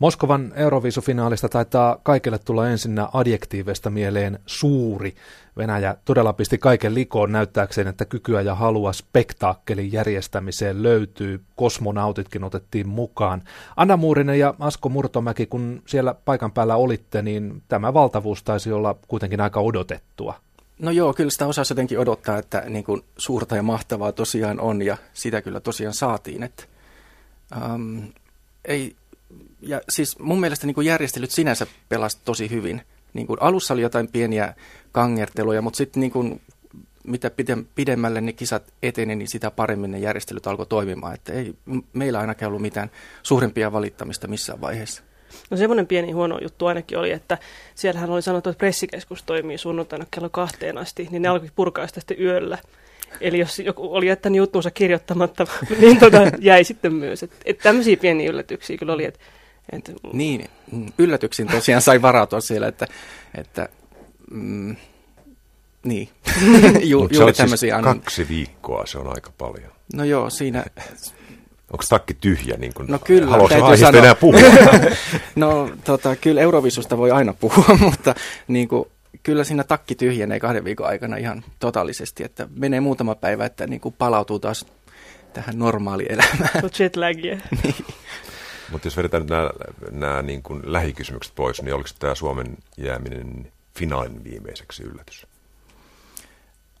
Moskovan Euroviisufinaalista taitaa kaikille tulla ensinnä adjektiiveista mieleen suuri. Venäjä todella pisti kaiken likoon näyttääkseen, että kykyä ja halua spektaakkelin järjestämiseen löytyy. Kosmonautitkin otettiin mukaan. Anna Muurinen ja Asko Murtomäki, kun siellä paikan päällä olitte, niin tämä valtavuus taisi olla kuitenkin aika odotettua. No joo, kyllä sitä osaa jotenkin odottaa, että niin kuin suurta ja mahtavaa tosiaan on, ja sitä kyllä tosiaan saatiin. Että, um, ei, ja siis mun mielestä niin kuin järjestelyt sinänsä pelasi tosi hyvin. Niin kuin alussa oli jotain pieniä kangerteluja, mutta sitten niin kuin, mitä pidemmälle ne kisat eteni, niin sitä paremmin ne järjestelyt alkoi toimimaan. Että ei meillä ainakaan ollut mitään suurempia valittamista missään vaiheessa. No semmoinen pieni huono juttu ainakin oli, että siellähän oli sanottu, että pressikeskus toimii sunnuntaina kello kahteen asti, niin ne alkoi purkaa sitä sitten yöllä. Eli jos joku oli jättänyt juttuunsa kirjoittamatta, niin tota, jäi sitten myös. Että et tämmöisiä pieniä yllätyksiä kyllä oli. Että, et... Niin, yllätyksiin tosiaan sai varautua siellä, että, että mm, niin, Ju, juuri tämmöisiä. Siis kaksi viikkoa, se on aika paljon. No joo, siinä Onko takki tyhjä? Niin kuin, no kyllä, täytyy sanoa. enää puhua? no tota, kyllä Eurovisusta voi aina puhua, mutta niin kuin, kyllä siinä takki tyhjenee kahden viikon aikana ihan totaalisesti, että menee muutama päivä, että niin kuin palautuu taas tähän normaalielämään. Jetlagia. niin. Mutta jos vedetään nyt nämä, nämä niin kuin lähikysymykset pois, niin oliko tämä Suomen jääminen finaalin viimeiseksi yllätys?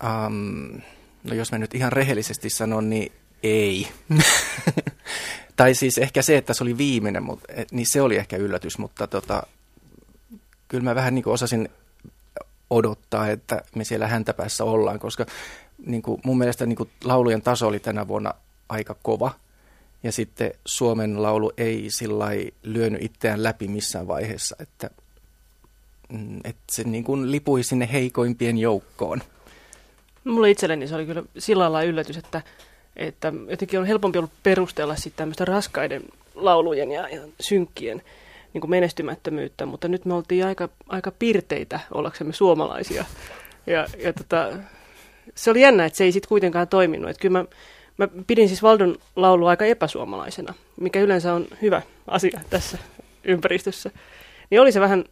Um, no jos mä nyt ihan rehellisesti sanon, niin ei. tai siis ehkä se, että se oli viimeinen, mutta, niin se oli ehkä yllätys, mutta tota, kyllä mä vähän niin kuin osasin odottaa, että me siellä häntä päässä ollaan, koska niin kuin mun mielestä niin kuin laulujen taso oli tänä vuonna aika kova. Ja sitten Suomen laulu ei sillä lyönyt itseään läpi missään vaiheessa, että, mm, että se niin kuin lipui sinne heikoimpien joukkoon. Mulle itselleni se oli kyllä sillä lailla yllätys, että että jotenkin on helpompi ollut perustella sitten tämmöistä raskaiden laulujen ja, ja synkkien niin kuin menestymättömyyttä, mutta nyt me oltiin aika, aika pirteitä ollaksemme suomalaisia. Ja, ja tota, se oli jännä, että se ei sitten kuitenkaan toiminut. Että kyllä mä, mä pidin siis Valdon laulua aika epäsuomalaisena, mikä yleensä on hyvä asia tässä ympäristössä. Niin oli se vähän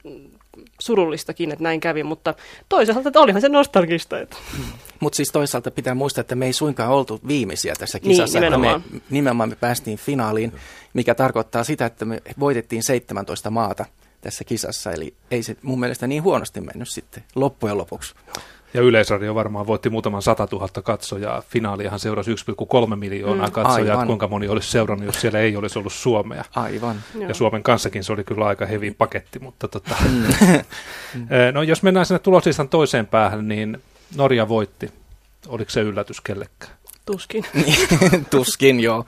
surullistakin, että näin kävi, mutta toisaalta että olihan se nostalgista. Että. Mutta siis toisaalta pitää muistaa, että me ei suinkaan oltu viimeisiä tässä niin, kisassa. Niin, nimenomaan. Me, nimenomaan me päästiin finaaliin, mikä tarkoittaa sitä, että me voitettiin 17 maata tässä kisassa. Eli ei se mun mielestä niin huonosti mennyt sitten loppujen lopuksi. Ja Yleisradio varmaan voitti muutaman 100 000 katsojaa. Finaaliahan seurasi 1,3 miljoonaa mm, katsojaa. Aivan. Kuinka moni olisi seurannut, jos siellä ei olisi ollut Suomea. Aivan. Ja Suomen kanssakin se oli kyllä aika hevi paketti. Mutta tota, mm. no, jos mennään sinne tuloslistan toiseen päähän, niin Norja voitti. Oliko se yllätys kellekään? Tuskin. Tuskin, joo.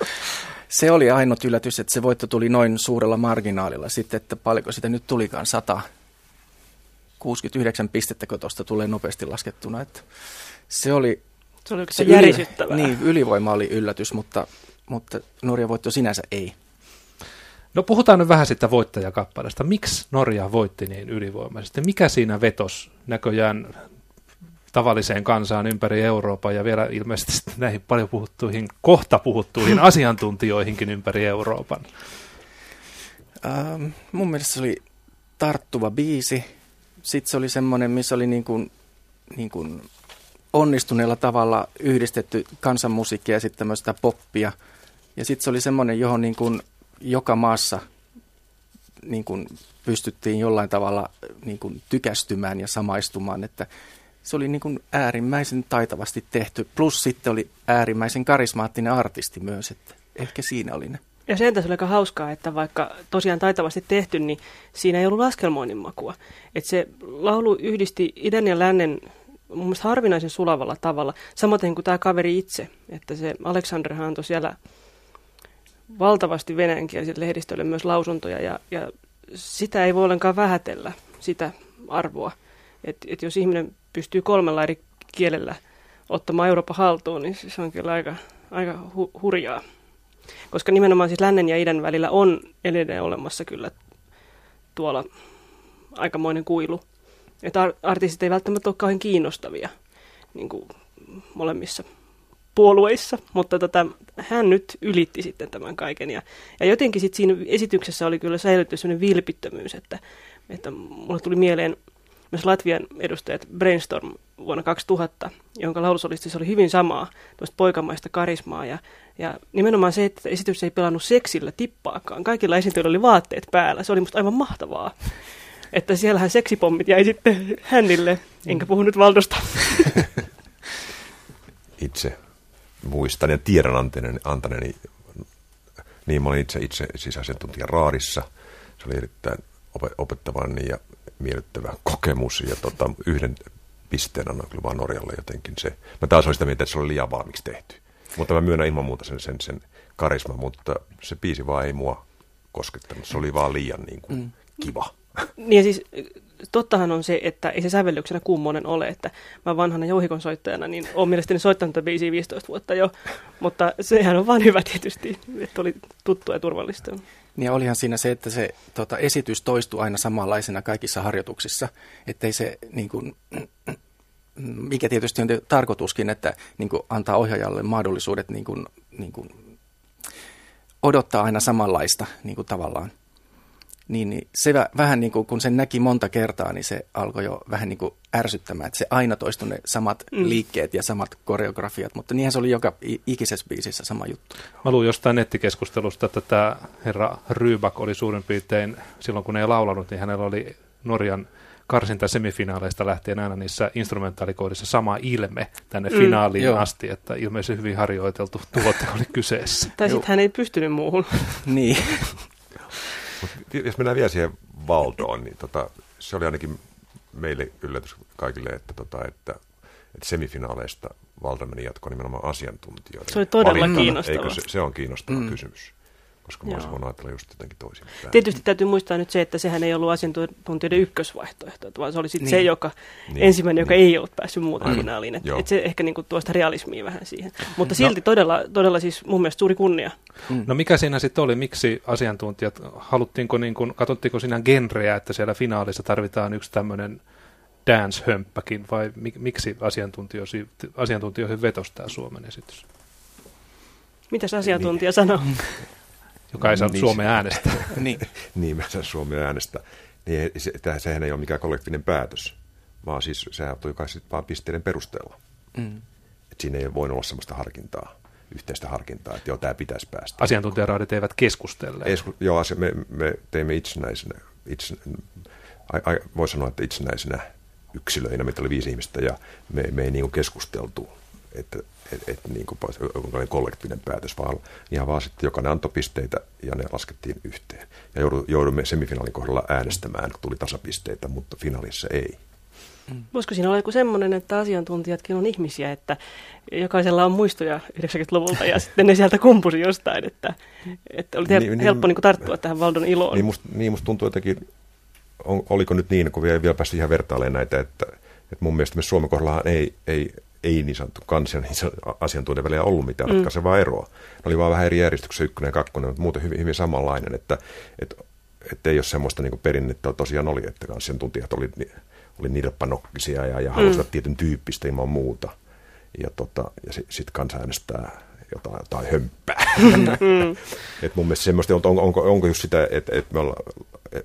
Se oli ainut yllätys, että se voitto tuli noin suurella marginaalilla. Sitten, että paljonko sitä nyt tulikaan, 100 69 pistettä, kun tuosta tulee nopeasti laskettuna. Että se oli, se oli se yli, Niin, ylivoima oli yllätys, mutta, mutta Norja voitto sinänsä ei. No puhutaan nyt vähän sitä voittajakappaleesta. Miksi Norja voitti niin ylivoimaisesti? Mikä siinä vetos näköjään tavalliseen kansaan ympäri Euroopan ja vielä ilmeisesti näihin paljon puhuttuihin, kohta puhuttuihin asiantuntijoihinkin ympäri Euroopan? Ähm, mun mielestä se oli tarttuva biisi sitten se oli semmoinen, missä oli niin kuin, niin kuin onnistuneella tavalla yhdistetty kansanmusiikkia ja sitten tämmöistä poppia. Ja sitten se oli semmoinen, johon niin kuin joka maassa niin kuin pystyttiin jollain tavalla niin kuin tykästymään ja samaistumaan, että se oli niin kuin äärimmäisen taitavasti tehty. Plus sitten oli äärimmäisen karismaattinen artisti myös, että ehkä siinä oli ne. Ja sen takia oli aika hauskaa, että vaikka tosiaan taitavasti tehty, niin siinä ei ollut laskelmoinnin makua. Että se laulu yhdisti idän ja lännen mun mielestä harvinaisen sulavalla tavalla, samoin kuin tämä kaveri itse. Että se Aleksanderhan antoi siellä valtavasti venäjänkieliselle lehdistölle myös lausuntoja, ja, ja sitä ei voi ollenkaan vähätellä, sitä arvoa. Että et jos ihminen pystyy kolmella eri kielellä ottamaan Euroopan haltuun, niin se on kyllä aika, aika hu- hurjaa. Koska nimenomaan siis lännen ja idän välillä on edelleen olemassa kyllä tuolla aikamoinen kuilu. Että artistit ei välttämättä ole kauhean kiinnostavia niin kuin molemmissa puolueissa, mutta tota, hän nyt ylitti sitten tämän kaiken. Ja, ja jotenkin sitten siinä esityksessä oli kyllä säilytty sellainen vilpittömyys, että, että mulle tuli mieleen myös Latvian edustajat Brainstorm vuonna 2000, jonka laulusolistissa oli hyvin samaa, tuosta poikamaista karismaa. Ja, ja nimenomaan se, että esitys ei pelannut seksillä tippaakaan. Kaikilla esiintyjillä oli vaatteet päällä. Se oli musta aivan mahtavaa. Että siellähän seksipommit jäi sitten hänille, enkä puhu nyt Valdosta. Itse muistan ja tiedän antaneeni, niin mä olin itse, itse sisäasiantuntija Raadissa. Se oli erittäin opettavainen ja miellyttävä kokemus ja tota, yhden pisteen annan kyllä vaan Norjalle jotenkin se. Mä taas olin sitä mieltä, että se oli liian valmiiksi tehty. Mutta mä myönnän ilman muuta sen, sen, sen karisma, mutta se biisi vaan ei mua koskettanut. Se oli vaan liian niin kuin, mm. kiva. Niin ja siis tottahan on se, että ei se sävellyksenä kummonen ole, että mä vanhana jouhikon soittajana, niin olen mielestäni soittanut tätä biisiä 15 vuotta jo, mutta sehän on vaan hyvä tietysti, että oli tuttua ja turvallista. Niin olihan siinä se, että se tota, esitys toistuu aina samanlaisena kaikissa harjoituksissa, ettei se niin kuin, mikä tietysti on tarkoituskin, että niin kuin antaa ohjaajalle mahdollisuudet niin kuin, niin kuin, odottaa aina samanlaista niin kuin tavallaan niin, niin se vähän niin kuin, kun sen näki monta kertaa, niin se alkoi jo vähän niin kuin ärsyttämään, että se aina toistui ne samat mm. liikkeet ja samat koreografiat, mutta niinhän se oli joka ikisessä biisissä sama juttu. Mä luin jostain nettikeskustelusta, että tämä herra Rybak oli suurin piirtein, silloin kun ei laulanut, niin hänellä oli Norjan karsinta semifinaaleista lähtien aina niissä instrumentaalikoodissa sama ilme tänne mm, finaaliin joo. asti, että ilmeisesti hyvin harjoiteltu tuote oli kyseessä. Tai sitten hän ei pystynyt muuhun. niin. Mut jos mennään vielä siihen Valdoon, niin tota, se oli ainakin meille yllätys kaikille, että, tota, että, että semifinaaleista Valdo meni jatkoon nimenomaan asiantuntijoiden. Se oli todella kiinnostava. Eikö se, se on kiinnostava mm. kysymys koska mä olisin voinut ajatella just jotenkin toisin. Tietysti täytyy muistaa nyt se, että sehän ei ollut asiantuntijoiden ykkösvaihtoehto, vaan se oli sitten niin. se, joka, niin. ensimmäinen, joka niin. ei ollut päässyt muuten finaaliin. Että et se ehkä niinku tuosta realismia vähän siihen. Mutta no. silti no. todella, todella siis mun mielestä suuri kunnia. Mm. No mikä siinä sitten oli? Miksi asiantuntijat, haluttiinko, niin kun, katsottiinko siinä genreä, että siellä finaalissa tarvitaan yksi tämmöinen dance-hömppäkin, vai miksi asiantuntijoihin, asiantuntijoihin vetosi tämä Suomen esitys? Mitäs asiantuntija niin. sanoo? joka ei saa niin, Suomen äänestä. niin. niin, mä saan Suomen äänestä. Niin, se, sehän ei ole mikään kollektiivinen päätös, vaan siis sehän tuli kai sitten vaan pisteiden perusteella. Mm. Et siinä ei voi olla sellaista harkintaa, yhteistä harkintaa, että joo, tämä pitäisi päästä. Asiantuntijaraadit eivät keskustelle. Ei, joo, asia, me, me teimme itsenäisenä, itse, a, a, voi sanoa, että itsenäisenä yksilöinä, meitä oli viisi ihmistä, ja me, me ei niin keskusteltu, että että et, niin kuin, kollektiivinen päätös, vaan ihan vaan sitten jokainen antoi pisteitä ja ne laskettiin yhteen. Ja joudumme semifinaalin kohdalla äänestämään, kun tuli tasapisteitä, mutta finaalissa ei. Mm. Voisiko siinä olla joku semmoinen, että asiantuntijatkin on ihmisiä, että jokaisella on muistoja 90-luvulta ja sitten ne sieltä kumpusi jostain, että, että oli niin, niin, helppo niin, niin tarttua tähän Valdon iloon. Niin musta, niin musta tuntuu jotenkin, on, oliko nyt niin, kun vielä, vielä päästy ihan vertailemaan näitä, että, että mun mielestä me Suomen kohdallahan ei, ei ei niin sanottu kansia niin asiantuntijan välillä ollut mitään mm. ratkaisevaa eroa. Ne oli vaan vähän eri järjestyksessä ykkönen ja kakkonen, mutta muuten hyvin, hyvin samanlainen, että, että, että ei ole semmoista niin perinnettä tosiaan oli, että asiantuntijat oli, oli nirppanokkisia ja, ja halusivat mm. tietyn tyyppistä ilman muuta. Ja, tota, ja sitten sit kansa äänestää jotain, jotain hömppää. Mm. et mun mielestä semmoista, onko, onko, onko just sitä, että, että me ollaan,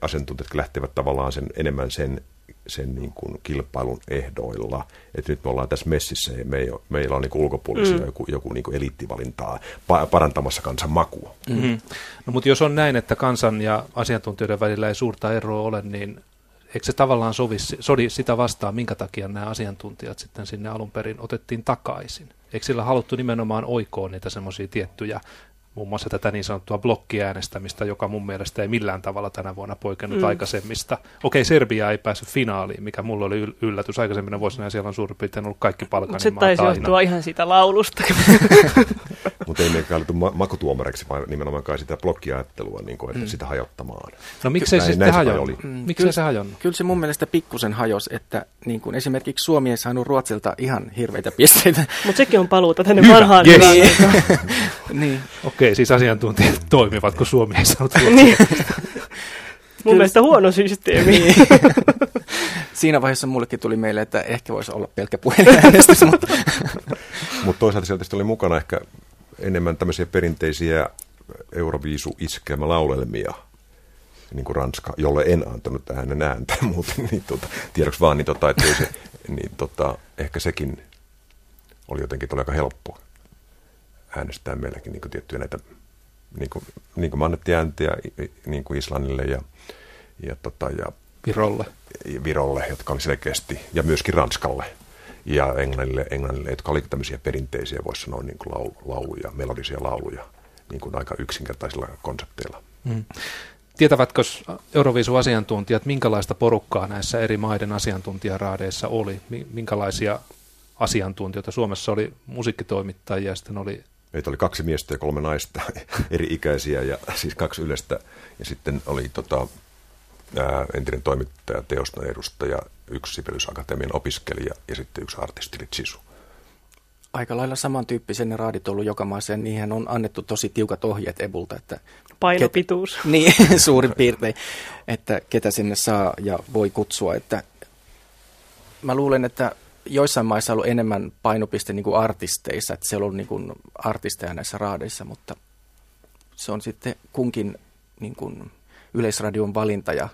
asiantuntijat lähtevät tavallaan sen, enemmän sen sen niin kuin kilpailun ehdoilla. Että nyt me ollaan tässä messissä ja me ei ole, meillä on niin ulkopuolisia mm. joku, joku niin kuin eliittivalintaa parantamassa kansan makua. Mm-hmm. No mutta jos on näin, että kansan ja asiantuntijoiden välillä ei suurta eroa ole, niin eikö se tavallaan sovi, sodi sitä vastaan, minkä takia nämä asiantuntijat sitten sinne alun perin otettiin takaisin? Eikö sillä haluttu nimenomaan oikoon niitä semmoisia tiettyjä muun muassa tätä niin sanottua blokkiäänestämistä, joka mun mielestä ei millään tavalla tänä vuonna poikennut mm. aikaisemmista. Okei, Serbia ei päässyt finaaliin, mikä mulla oli yllätys. Aikaisemmina vuosina siellä on suurin piirtein ollut kaikki Balkanin Se taisi aina. johtua ihan siitä laulusta. Mutta ei meikään oltu ma- makutuomareiksi, vaan nimenomaan kai sitä blokkiajattelua, niin kuin, että mm. sitä hajottamaan. No miksei se sitten hajonnut? Mm, miksei se hajonnut? Kyllä se mun mielestä pikkusen hajos, että niin kuin esimerkiksi Suomi ei saanut Ruotsilta ihan hirveitä pisteitä. Mutta sekin on paluuta tänne vanhaan. Yes. niin. Okei, siis asiantuntijat toimivat, kun Suomi ei saanut niin. Mun mielestä huono systeemi. Niin. Siinä vaiheessa mullekin tuli meille, että ehkä voisi olla pelkkä puhelinäänestys. mutta... Mutta toisaalta sieltä oli mukana ehkä enemmän tämmöisiä perinteisiä Euroviisu-iskelmälaulelmia, niin kuin Ranska, jolle en antanut tähän ääntä muuten, niin tota, tiedoksi vaan, niin, tota, että se, niin tota, ehkä sekin oli jotenkin aika helppo äänestää meilläkin niin kuin tiettyjä näitä, niin kuin, niin kuin me annettiin ääntiä niin kuin Islannille ja, ja, tota, ja Virolle. Virolle, jotka oli selkeästi, ja myöskin Ranskalle ja Englannille, Englannille jotka oli tämmöisiä perinteisiä, voisi sanoa, niin kuin laulu, lauluja, melodisia lauluja, niin kuin aika yksinkertaisilla konsepteilla. Mm. Tietävätkö Euroviisu-asiantuntijat, minkälaista porukkaa näissä eri maiden asiantuntijaraadeissa oli? Minkälaisia asiantuntijoita? Suomessa oli musiikkitoimittajia sitten oli... Meitä oli kaksi miestä ja kolme naista, eri ikäisiä ja siis kaksi yleistä. Ja sitten oli tota, ää, entinen toimittaja, teoston edustaja, yksi Sibelius Akatemian opiskelija ja sitten yksi artisti Sisu. Aika lailla samantyyppisen ne raadit ollut joka maassa ja niihin on annettu tosi tiukat ohjeet Ebulta. Että Painopituus. Ket, niin, suurin piirtein, että ketä sinne saa ja voi kutsua. Että mä luulen, että joissain maissa on ollut enemmän painopiste niin kuin artisteissa, että siellä on ollut niin kuin artisteja näissä raadeissa, mutta se on sitten kunkin niin kuin yleisradion valinta ja,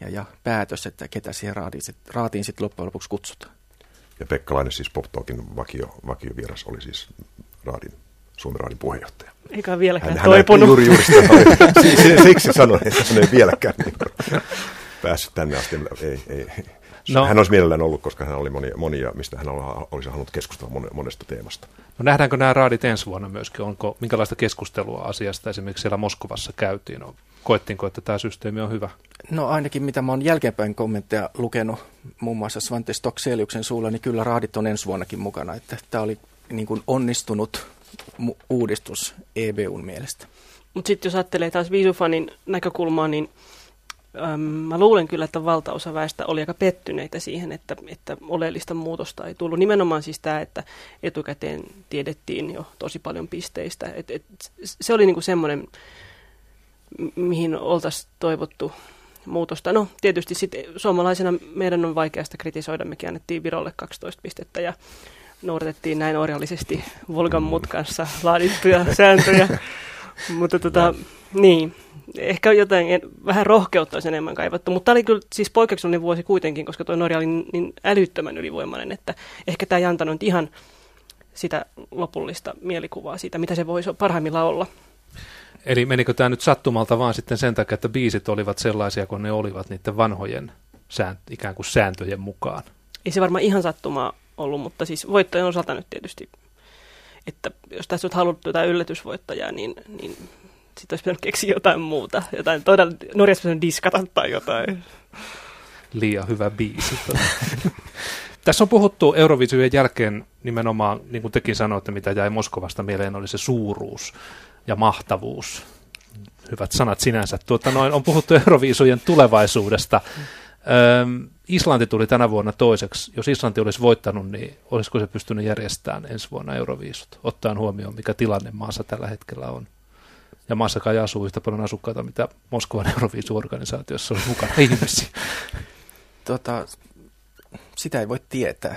ja, ja päätös, että ketä siihen raatiin, raatiin sitten loppujen lopuksi kutsutaan. Ja Pekkalainen, siis Pop Talkin vakio, vakiovieras, oli siis raadin, Suomen raadin puheenjohtaja. Eikä vieläkään hän, toipunut. Hän juuri, juuri sitä, siksi sanoin, että hän ei vieläkään niin päässyt tänne asti. Ei, ei, No. Hän olisi mielellään ollut, koska hän oli monia, monia mistä hän olisi halunnut keskustella monesta teemasta. No nähdäänkö nämä raadit ensi vuonna myöskin? Onko minkälaista keskustelua asiasta esimerkiksi siellä Moskovassa käytiin? No, koettiinko, että tämä systeemi on hyvä? No ainakin mitä mä oon jälkeenpäin kommentteja lukenut, muun muassa Svante Stokseliuksen suulla, niin kyllä raadit on ensi vuonnakin mukana. Että tämä oli niin kuin onnistunut uudistus EBUn mielestä. Mutta sitten jos ajattelee taas Viisufanin näkökulmaa, niin Öm, mä luulen kyllä, että valtaosa väestä oli aika pettyneitä siihen, että, että oleellista muutosta ei tullut. Nimenomaan siis tämä, että etukäteen tiedettiin jo tosi paljon pisteistä. Et, et, se oli niinku semmoinen, mihin oltaisiin toivottu muutosta. No tietysti sitten suomalaisena meidän on vaikeasta kritisoida. Mekin annettiin Virolle 12 pistettä ja noudatettiin näin orjallisesti Volgan mutkanssa laadittuja sääntöjä. Mutta tota, niin, ehkä jotain vähän rohkeutta olisi enemmän kaivattu, mutta tämä oli kyllä siis poikkeuksellinen vuosi kuitenkin, koska tuo Norja oli niin älyttömän ylivoimainen, että ehkä tämä ei antanut ihan sitä lopullista mielikuvaa siitä, mitä se voisi parhaimmillaan olla. Eli menikö tämä nyt sattumalta vaan sitten sen takia, että biisit olivat sellaisia kuin ne olivat niiden vanhojen sään, ikään kuin sääntöjen mukaan? Ei se varmaan ihan sattumaa ollut, mutta siis voittojen osalta nyt tietysti, että jos tässä on haluttu jotain yllätysvoittajaa, niin, niin sitten olisi pitänyt keksiä jotain muuta. Jotain todella, Norjassa pitänyt diskata tai jotain. Liian hyvä biisi. Tässä on puhuttu Euroviisujen jälkeen nimenomaan, niin kuin tekin sanoitte, mitä jäi Moskovasta mieleen, oli se suuruus ja mahtavuus. Hyvät sanat sinänsä. Tuota, noin, on puhuttu Euroviisujen tulevaisuudesta. Öm, Islanti tuli tänä vuonna toiseksi. Jos Islanti olisi voittanut, niin olisiko se pystynyt järjestämään ensi vuonna Euroviisut, ottaen huomioon, mikä tilanne maassa tällä hetkellä on? ja maassa kai asuu yhtä paljon asukkaita, mitä Moskovan Euroviisu-organisaatiossa on mukana ihmisiä. Tota, sitä ei voi tietää.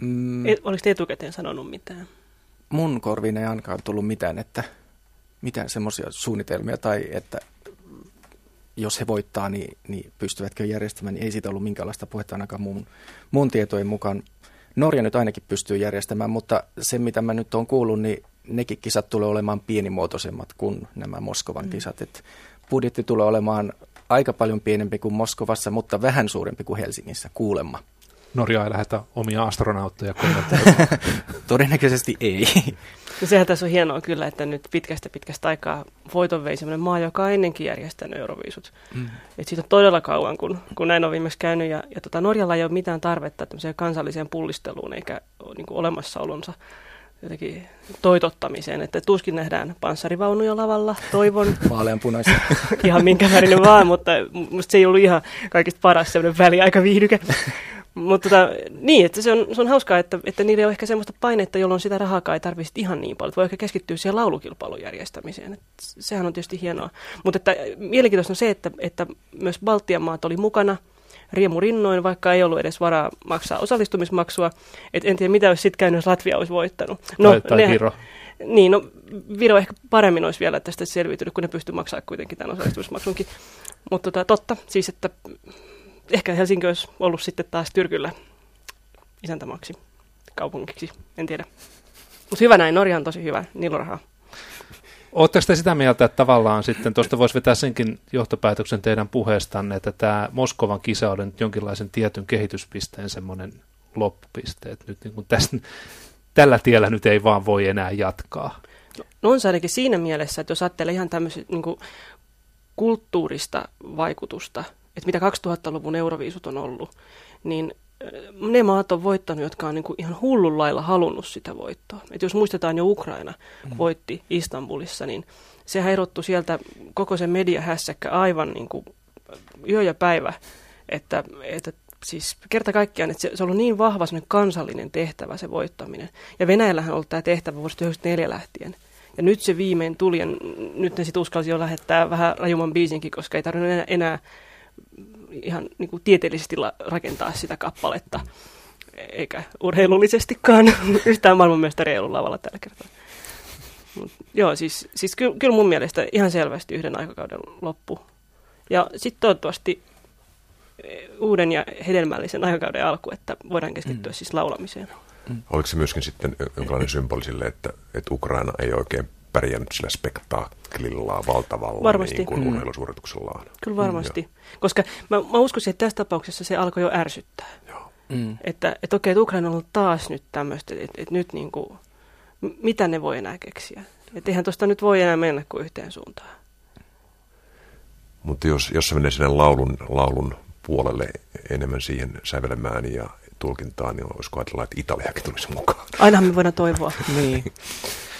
Mm, Et, oliko te etukäteen sanonut mitään? Mun korviin ei ainakaan tullut mitään, että mitään semmoisia suunnitelmia tai että jos he voittaa, niin, niin pystyvätkö järjestämään, niin ei siitä ollut minkäänlaista puhetta ainakaan mun, mun tietojen mukaan. Norja nyt ainakin pystyy järjestämään, mutta se mitä mä nyt oon kuullut, niin nekin kisat tulee olemaan pienimuotoisemmat kuin nämä Moskovan mm. kisat. Et budjetti tulee olemaan aika paljon pienempi kuin Moskovassa, mutta vähän suurempi kuin Helsingissä, kuulemma. Norja ei lähetä omia astronautteja Todennäköisesti ei. No sehän tässä on hienoa kyllä, että nyt pitkästä pitkästä aikaa voiton vei sellainen maa, joka on ennenkin järjestänyt Euroviisut. Mm. Et siitä on todella kauan, kun, kun näin on viimeksi käynyt. Ja, ja tota, Norjalla ei ole mitään tarvetta kansalliseen pullisteluun eikä niin kuin olemassaolonsa jotenkin toitottamiseen, että tuskin nähdään panssarivaunuja lavalla, toivon. Vaaleanpunaisia. ihan minkä värinen vaan, mutta musta se ei ollut ihan kaikista paras semmoinen väliaika viihdyke. Mutta tota, niin, että se on, se on hauskaa, että, että niillä on ehkä semmoista painetta, jolloin sitä rahaakaan ei tarvitse ihan niin paljon. Voi ehkä keskittyä siihen laulukilpailun järjestämiseen. Et sehän on tietysti hienoa. Mutta että, mielenkiintoista on se, että, että myös Baltian maat oli mukana – riemurinnoin, vaikka ei ollut edes varaa maksaa osallistumismaksua. Et en tiedä, mitä olisi sitten käynyt, jos Latvia olisi voittanut. No, tai, tai nehän, Viro. Niin, no Viro ehkä paremmin olisi vielä tästä selviytynyt, kun ne pystyy maksamaan kuitenkin tämän osallistumismaksunkin. Mutta tota, totta, siis että ehkä Helsinki olisi ollut sitten taas Tyrkyllä isäntämaksi kaupungiksi, en tiedä. Mutta hyvä näin, Norja on tosi hyvä, niillä on rahaa. Oletteko te sitä mieltä, että tavallaan sitten tuosta voisi vetää senkin johtopäätöksen teidän puheestanne, että tämä Moskovan kisa on nyt jonkinlaisen tietyn kehityspisteen semmoinen loppupiste, että nyt niin kuin tästä, tällä tiellä nyt ei vaan voi enää jatkaa? No on se ainakin siinä mielessä, että jos ajattelee ihan tämmöistä niin kulttuurista vaikutusta, että mitä 2000-luvun euroviisut on ollut, niin ne maat on voittanut, jotka on niin kuin ihan hullun lailla halunnut sitä voittoa. Et jos muistetaan jo Ukraina mm. voitti Istanbulissa, niin sehän erottui sieltä koko sen mediahässäkkä aivan niin kuin yö ja päivä, että, että siis kerta kaikkiaan, että se, se on ollut niin vahva kansallinen tehtävä se voittaminen. Ja Venäjällähän on ollut tämä tehtävä vuodesta 1994 lähtien. Ja nyt se viimein tuli, ja nyt ne sitten uskalsi jo lähettää vähän rajumman biisinkin, koska ei tarvinnut enää, enää ihan niin kuin tieteellisesti rakentaa sitä kappaletta, eikä urheilullisestikaan yhtään maailmanmestari ei ollut lavalla tällä kertaa. Mut, joo, siis, siis kyllä, kyllä mun mielestä ihan selvästi yhden aikakauden loppu. Ja sitten toivottavasti eh, uuden ja hedelmällisen aikakauden alku, että voidaan keskittyä mm. siis laulamiseen. Mm. Oliko se myöskin sitten jonkinlainen symboli sille, että, että Ukraina ei oikein pärjännyt sillä spektaakkelillaan valtavalla varmasti. Niin kuin mm. urheilusuorituksellaan. Kyllä varmasti. Mm, Koska mä, mä uskoisin, että tässä tapauksessa se alkoi jo ärsyttää. Joo. Mm. Että, että okei, että Ukraina on ollut taas nyt tämmöistä, että, että nyt niin kuin, mitä ne voi enää keksiä. Että eihän tuosta nyt voi enää mennä kuin yhteen suuntaan. Mutta jos, jos se menee sinne laulun, laulun puolelle enemmän siihen sävelemään ja tulkintaan, niin olisiko ajatella, että Italiakin tulisi mukaan? Ainahan me voidaan toivoa. niin.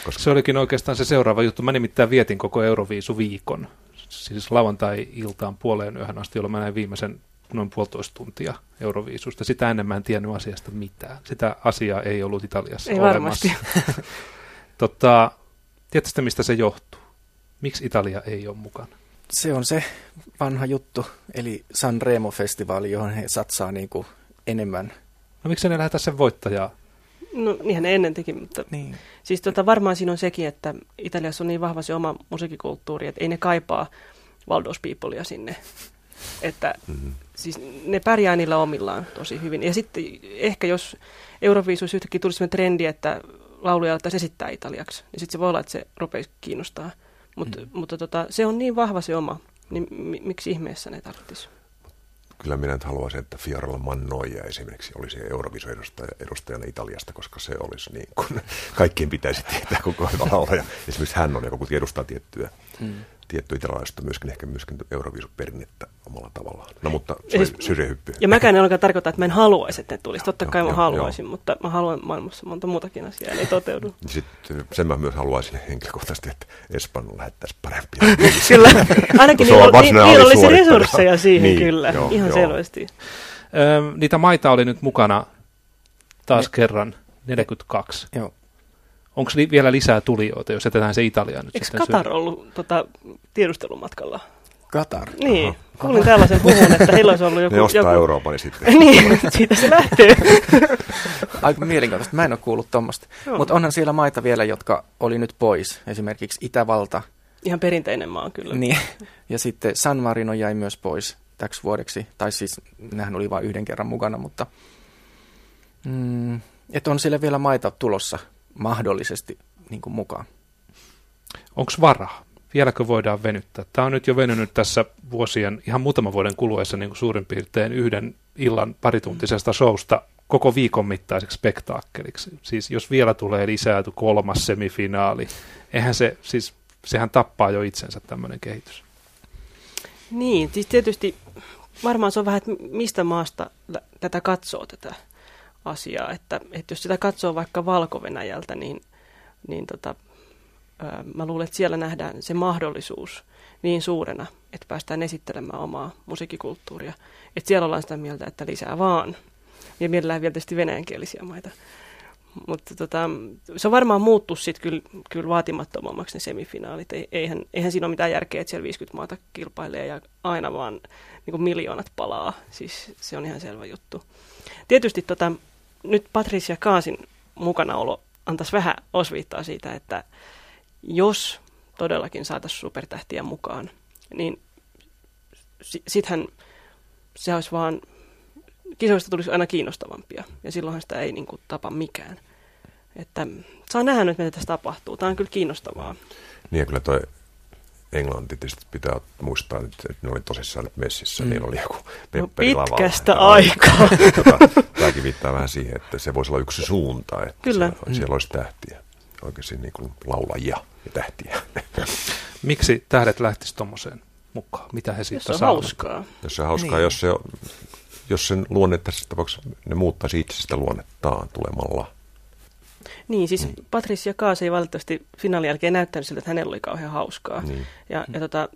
Koska... Se olikin oikeastaan se seuraava juttu. Mä nimittäin vietin koko Euroviisu viikon. Siis lauantai-iltaan puoleen yöhön asti, jolloin mä näin viimeisen noin puolitoista tuntia Euroviisusta. Sitä ennen mä en tiennyt asiasta mitään. Sitä asiaa ei ollut Italiassa ei olemassa. varmasti. tota, tiedätkö mistä se johtuu? Miksi Italia ei ole mukana? Se on se vanha juttu, eli Sanremo-festivaali, johon he satsaa niin kuin enemmän. No miksi ne lähetä sen voittajaa No niinhän ne ennen teki, mutta niin. siis tota, varmaan siinä on sekin, että Italiassa on niin vahva se oma musiikkikulttuuri, että ei ne kaipaa Valdos Peoplea sinne. Että mm-hmm. siis ne pärjää niillä omillaan tosi hyvin. Ja sitten ehkä jos Euroviisuissa yhtäkkiä tulisi sellainen trendi, että lauluja alettaisiin esittää italiaksi, niin sitten se voi olla, että se rupeisi kiinnostaa. Mut, mm. Mutta tota, se on niin vahva se oma, niin mi- miksi ihmeessä ne tarvitsisi? Kyllä minä nyt haluaisin, että Fiorella Mannoia esimerkiksi olisi Eurovisu-edustajana Italiasta, koska se olisi niin kuin, kaikkien pitäisi tietää koko ajan. Esimerkiksi hän on, joka edustaa tiettyä, mm. Tiettyä italialaista myöskin ehkä myöskin Eurovisu-perinnettä omalla tavallaan. No mutta se siis, syrjähyppy. Ja mäkään en olekaan tarkoita, että mä en haluaisi, että ne tulisi. Totta kai mä haluaisin, joo. mutta mä haluan maailmassa monta muutakin asiaa, ei toteudu. Sitten sen mä myös haluaisin henkilökohtaisesti, että Espanjalla lähettäisi parempia. kyllä, ainakin niillä, oli, niillä olisi resursseja siihen niin, kyllä, joo, ihan joo. selvästi. Ö, niitä maita oli nyt mukana taas ne. kerran 42. Joo. Onko li- vielä lisää tulijoita, jos jätetään se Italia nyt Eikö sitten Katar syy? ollut tota, tiedustelumatkalla? Katar. Niin, Aha. kuulin tällaisen puhun, että heillä olisi ollut joku... Ne ostaa joku... Euroopan sitten. niin, siitä se lähtee. Aika mielenkiintoista. Mä en ole kuullut tuommoista. No. Mutta onhan siellä maita vielä, jotka oli nyt pois. Esimerkiksi Itävalta. Ihan perinteinen maa kyllä. Niin. Ja sitten San Marino jäi myös pois täksi vuodeksi. Tai siis nehän oli vain yhden kerran mukana, mutta... Mm, että on siellä vielä maita tulossa mahdollisesti niin kuin mukaan. Onko varaa? vieläkö voidaan venyttää? Tämä on nyt jo venynyt tässä vuosien, ihan muutaman vuoden kuluessa niin kuin suurin piirtein yhden illan parituntisesta showsta koko viikon mittaiseksi spektaakkeliksi. Siis jos vielä tulee lisää kolmas semifinaali, eihän se, siis sehän tappaa jo itsensä tämmöinen kehitys. Niin, siis tietysti varmaan se on vähän, että mistä maasta tätä katsoo tätä asiaa. Että, että jos sitä katsoo vaikka valko niin, niin tota, mä luulen, että siellä nähdään se mahdollisuus niin suurena, että päästään esittelemään omaa musiikkikulttuuria. Että siellä ollaan sitä mieltä, että lisää vaan. Ja mielellään vielä tietysti venäjänkielisiä maita. Mutta tota, se on varmaan muuttu sitten kyllä, kyllä vaatimattomammaksi ne semifinaalit. Eihän, eihän siinä ole mitään järkeä, että siellä 50 maata kilpailee ja aina vaan niin miljoonat palaa. Siis se on ihan selvä juttu. Tietysti tota, nyt Patricia Kaasin mukanaolo antaisi vähän osviittaa siitä, että jos todellakin saataisiin supertähtiä mukaan, niin sittenhän se olisi vaan, kisoista tulisi aina kiinnostavampia, ja silloinhan sitä ei niin kuin, tapa mikään. Että saa nähdä nyt, mitä tässä tapahtuu. Tämä on kyllä kiinnostavaa. Niin ja kyllä toi Englanti tietysti pitää muistaa, että ne oli tosissaan nyt messissä, mm. niin oli joku no, pitkästä aikaa. tota, tämäkin viittaa vähän siihen, että se voisi olla yksi suunta, että Kyllä. Siellä, mm. siellä olisi tähtiä, oikeasti niin kuin laulajia ja tähtiä. Miksi tähdet lähtisivät tuommoiseen mukaan? Mitä he siitä saavat? Jos on hauskaa. Jos se on hauskaa, niin. jos, se, jos sen luonne tässä tapauksessa, ne muuttaisi itse sitä luonnettaan tulemalla niin, siis niin. Patricia Kaas ei valitettavasti finaalin jälkeen näyttänyt siltä, että hänellä oli kauhean hauskaa. Niin. Ja, ja tota,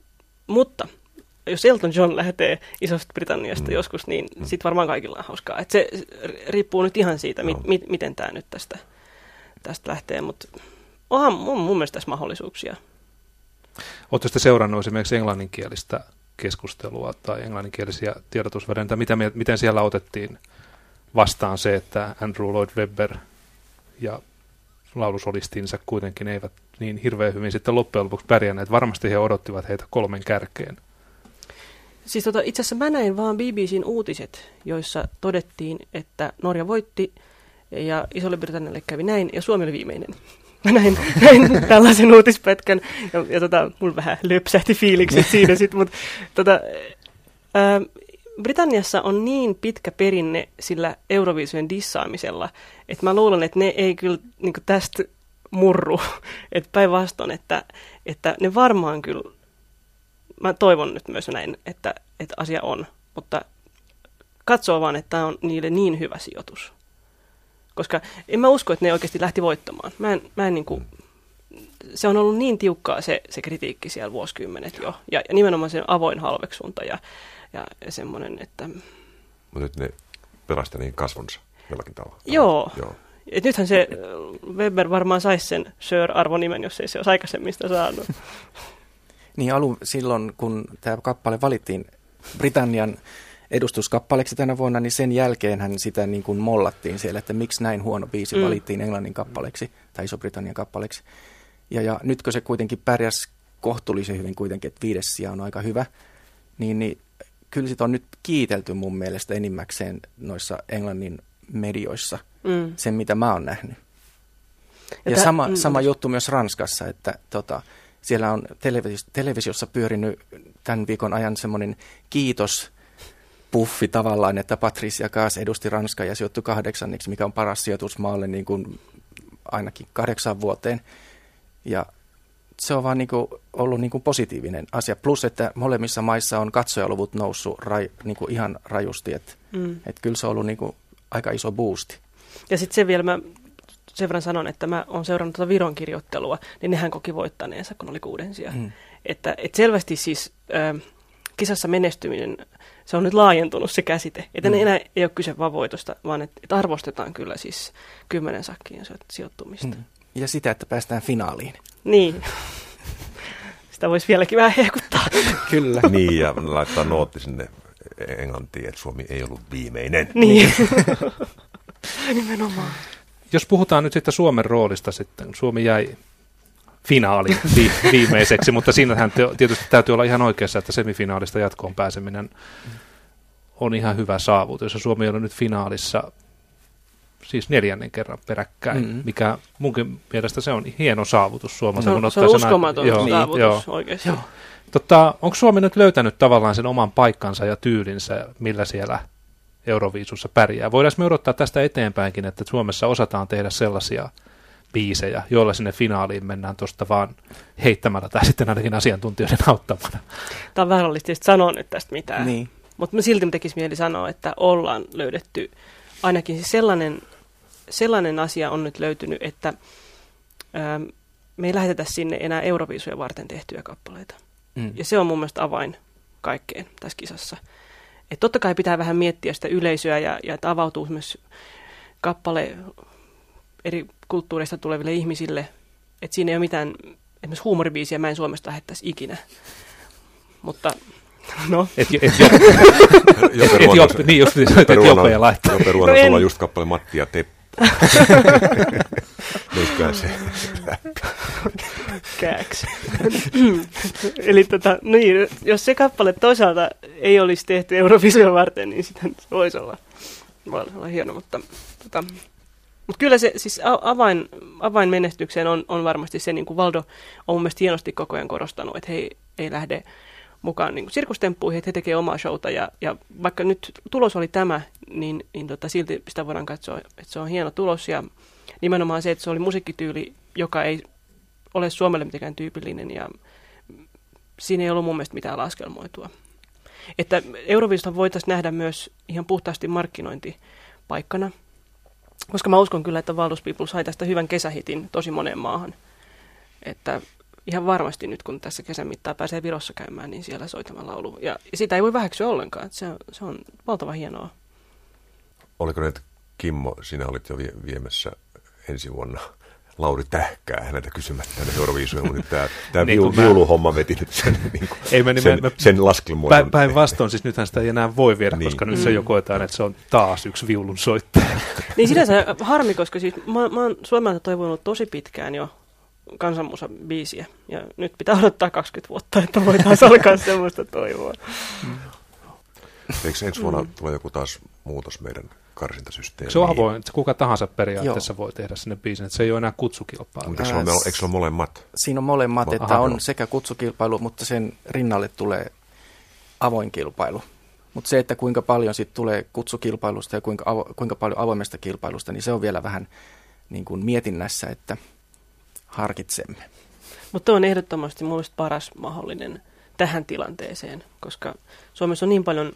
mutta jos Elton John lähtee Isosta Britanniasta mm. joskus, niin mm. sitten varmaan kaikilla on hauskaa. Et se riippuu nyt ihan siitä, no. mi, mi, miten tämä nyt tästä, tästä lähtee, mutta onhan mun, mun mielestä tässä mahdollisuuksia. Oletteko sitten seurannut esimerkiksi englanninkielistä keskustelua tai englanninkielisiä tiedotusvälineitä, miten, miten siellä otettiin vastaan se, että Andrew Lloyd Webber ja laulusolistinsa kuitenkin eivät niin hirveän hyvin sitten loppujen lopuksi pärjänneet. Varmasti he odottivat heitä kolmen kärkeen. Siis tota, itse asiassa mä näin vaan BBCn uutiset, joissa todettiin, että Norja voitti ja Isolle Britannialle kävi näin ja Suomi oli viimeinen. Mä näin, näin tällaisen uutispätkän ja, ja tota, mulla vähän löpsähti fiilikset siinä sitten, mutta tota, Britanniassa on niin pitkä perinne sillä Euroviisujen dissaamisella, että mä luulen, että ne ei kyllä niin tästä murru. Että päinvastoin, että, että ne varmaan kyllä, mä toivon nyt myös näin, että, että asia on, mutta katsoo vaan, että tämä on niille niin hyvä sijoitus. Koska en mä usko, että ne oikeasti lähti voittamaan. Mä en, mä en niin kuin, se on ollut niin tiukkaa se, se kritiikki siellä vuosikymmenet jo. Ja, ja nimenomaan se avoin halveksunta. Ja, ja semmoinen, että... Mutta nyt ne pelasti niin kasvonsa jollakin tavalla. Joo. Joo. Et nythän se äh, Weber varmaan saisi sen Sir-arvonimen, jos ei se olisi aikaisemmin sitä saanut. niin alun silloin, kun tämä kappale valittiin Britannian edustuskappaleeksi tänä vuonna, niin sen jälkeen hän sitä niin kuin mollattiin siellä, että miksi näin huono biisi mm. valittiin Englannin kappaleeksi tai Iso-Britannian kappaleeksi. Ja, ja nytkö se kuitenkin pärjäs kohtuullisen hyvin kuitenkin, että viides sija on aika hyvä, niin, niin kyllä sitä on nyt kiitelty mun mielestä enimmäkseen noissa Englannin medioissa, mm. sen mitä mä oon nähnyt. Ja, ja sama, mm, sama juttu myös Ranskassa, että tota, siellä on televis- televisiossa pyörinyt tämän viikon ajan semmoinen kiitos puffi tavallaan, että Patricia Kaas edusti Ranskaa ja sijoittui kahdeksanniksi, mikä on paras sijoitus maalle niin kuin ainakin kahdeksan vuoteen. Ja se on vaan niin kuin ollut niin kuin positiivinen asia. Plus, että molemmissa maissa on katsojaluvut noussut raj, niin kuin ihan rajusti. Että mm. et kyllä se on ollut niin kuin aika iso boosti. Ja sitten se vielä, mä sen verran sanon, että mä oon seurannut tuota Viron kirjoittelua, niin nehän koki voittaneensa, kun oli kuudensia. Mm. Että et selvästi siis äh, kisassa menestyminen, se on nyt laajentunut se käsite. Että mm. enää ei ole kyse vaan voitosta, vaan että et arvostetaan kyllä siis kymmenen sakkiin sijoittumista. Mm. Ja sitä, että päästään finaaliin. Niin. Sitä voisi vieläkin vähän hehkuttaa. Kyllä. niin, ja laittaa nootti sinne englantiin, että Suomi ei ollut viimeinen. Niin. Nimenomaan. Jos puhutaan nyt sitten Suomen roolista sitten, Suomi jäi finaali vi- viimeiseksi, mutta siinähän tietysti täytyy olla ihan oikeassa, että semifinaalista jatkoon pääseminen on ihan hyvä saavutus. Ja Suomi on nyt finaalissa siis neljännen kerran peräkkäin, mm-hmm. mikä munkin mielestä se on hieno saavutus Suomessa. Se on, se on uskomaton joo, saavutus joo. oikeasti. Joo. Tota, onko Suomi nyt löytänyt tavallaan sen oman paikkansa ja tyylinsä, millä siellä Euroviisussa pärjää? Voidaan me odottaa tästä eteenpäinkin, että Suomessa osataan tehdä sellaisia biisejä, joilla sinne finaaliin mennään tuosta vaan heittämällä tai sitten ainakin asiantuntijoiden auttamana. Tämä on vähän sanoa nyt tästä mitään. Niin. Mutta silti tekisi mieli sanoa, että ollaan löydetty ainakin siis sellainen sellainen asia on nyt löytynyt, että ää, me ei lähetetä sinne enää Euroviisuja varten tehtyjä kappaleita. Mm. Ja se on mun mielestä avain kaikkeen tässä kisassa. Et totta kai pitää vähän miettiä sitä yleisöä ja, ja että avautuu myös kappale eri kulttuureista tuleville ihmisille. Että siinä ei ole mitään, esimerkiksi huumoribiisiä mä en Suomesta lähettäisi ikinä. Mutta no. Et, et, et, et, Jope, niin just niin, että Jope laittaa. Jope Ruona, no sulla just kappale Matti ja Teppo. Nytköhän se Kääks. Eli tota, niin, jos se kappale toisaalta ei olisi tehty Eurovision varten, niin se voisi olla, voisi olla hieno, mutta tota, mutta kyllä se siis avain, avain menestykseen on, on varmasti se, niin kuin Valdo on mun mielestä hienosti koko ajan korostanut, että he ei, ei lähde mukaan niin sirkustemppuihin, että he tekevät omaa showta. Ja, ja vaikka nyt tulos oli tämä, niin, niin tota, silti sitä voidaan katsoa, että se on hieno tulos. Ja nimenomaan se, että se oli musiikkityyli, joka ei ole Suomelle mitenkään tyypillinen ja siinä ei ollut mun mielestä mitään laskelmoitua. Että Euroviisusta voitaisiin nähdä myös ihan puhtaasti markkinointipaikkana, koska mä uskon kyllä, että Valdus People sai tästä hyvän kesähitin tosi moneen maahan. Että ihan varmasti nyt, kun tässä kesän mittaan pääsee Virossa käymään, niin siellä soi tämä laulu. Ja sitä ei voi väheksyä ollenkaan. Se se on valtava hienoa. Oliko nyt Kimmo, sinä olit jo vie- viemässä ensi vuonna Lauri Tähkää häneltä kysymättä tänne Euroviisuun, mutta tämä, tämä niin, viulu, viuluhomma veti nyt sen, niin kuin, ei, mä, sen, mä, sen laskelmoidun. Päinvastoin, siis nythän sitä ei enää voi viedä, niin. koska nyt se jo koetaan, että se on taas yksi viulun soittaja. Niin sinänsä harmi, koska siis mä, mä oon Suomelta toivonut tosi pitkään jo kansanmusa biisiä. Ja nyt pitää odottaa 20 vuotta, että voitaisiin alkaa semmoista toivoa. Mm. Eikö ensi vuonna mm. tule joku taas muutos meidän karsintasysteemiin? Se on avoin, että kuka tahansa periaatteessa Joo. voi tehdä sinne biisin, että se ei ole enää kutsukilpailu. Mutta eikö, ole, eikö se ole molemmat? Siinä on molemmat, että Aha, on no. sekä kutsukilpailu, mutta sen rinnalle tulee avoin kilpailu. Mutta se, että kuinka paljon sitten tulee kutsukilpailusta ja kuinka, avo, kuinka paljon avoimesta kilpailusta, niin se on vielä vähän niin kuin mietinnässä, että – harkitsemme. Mutta on ehdottomasti minusta paras mahdollinen tähän tilanteeseen, koska Suomessa on niin paljon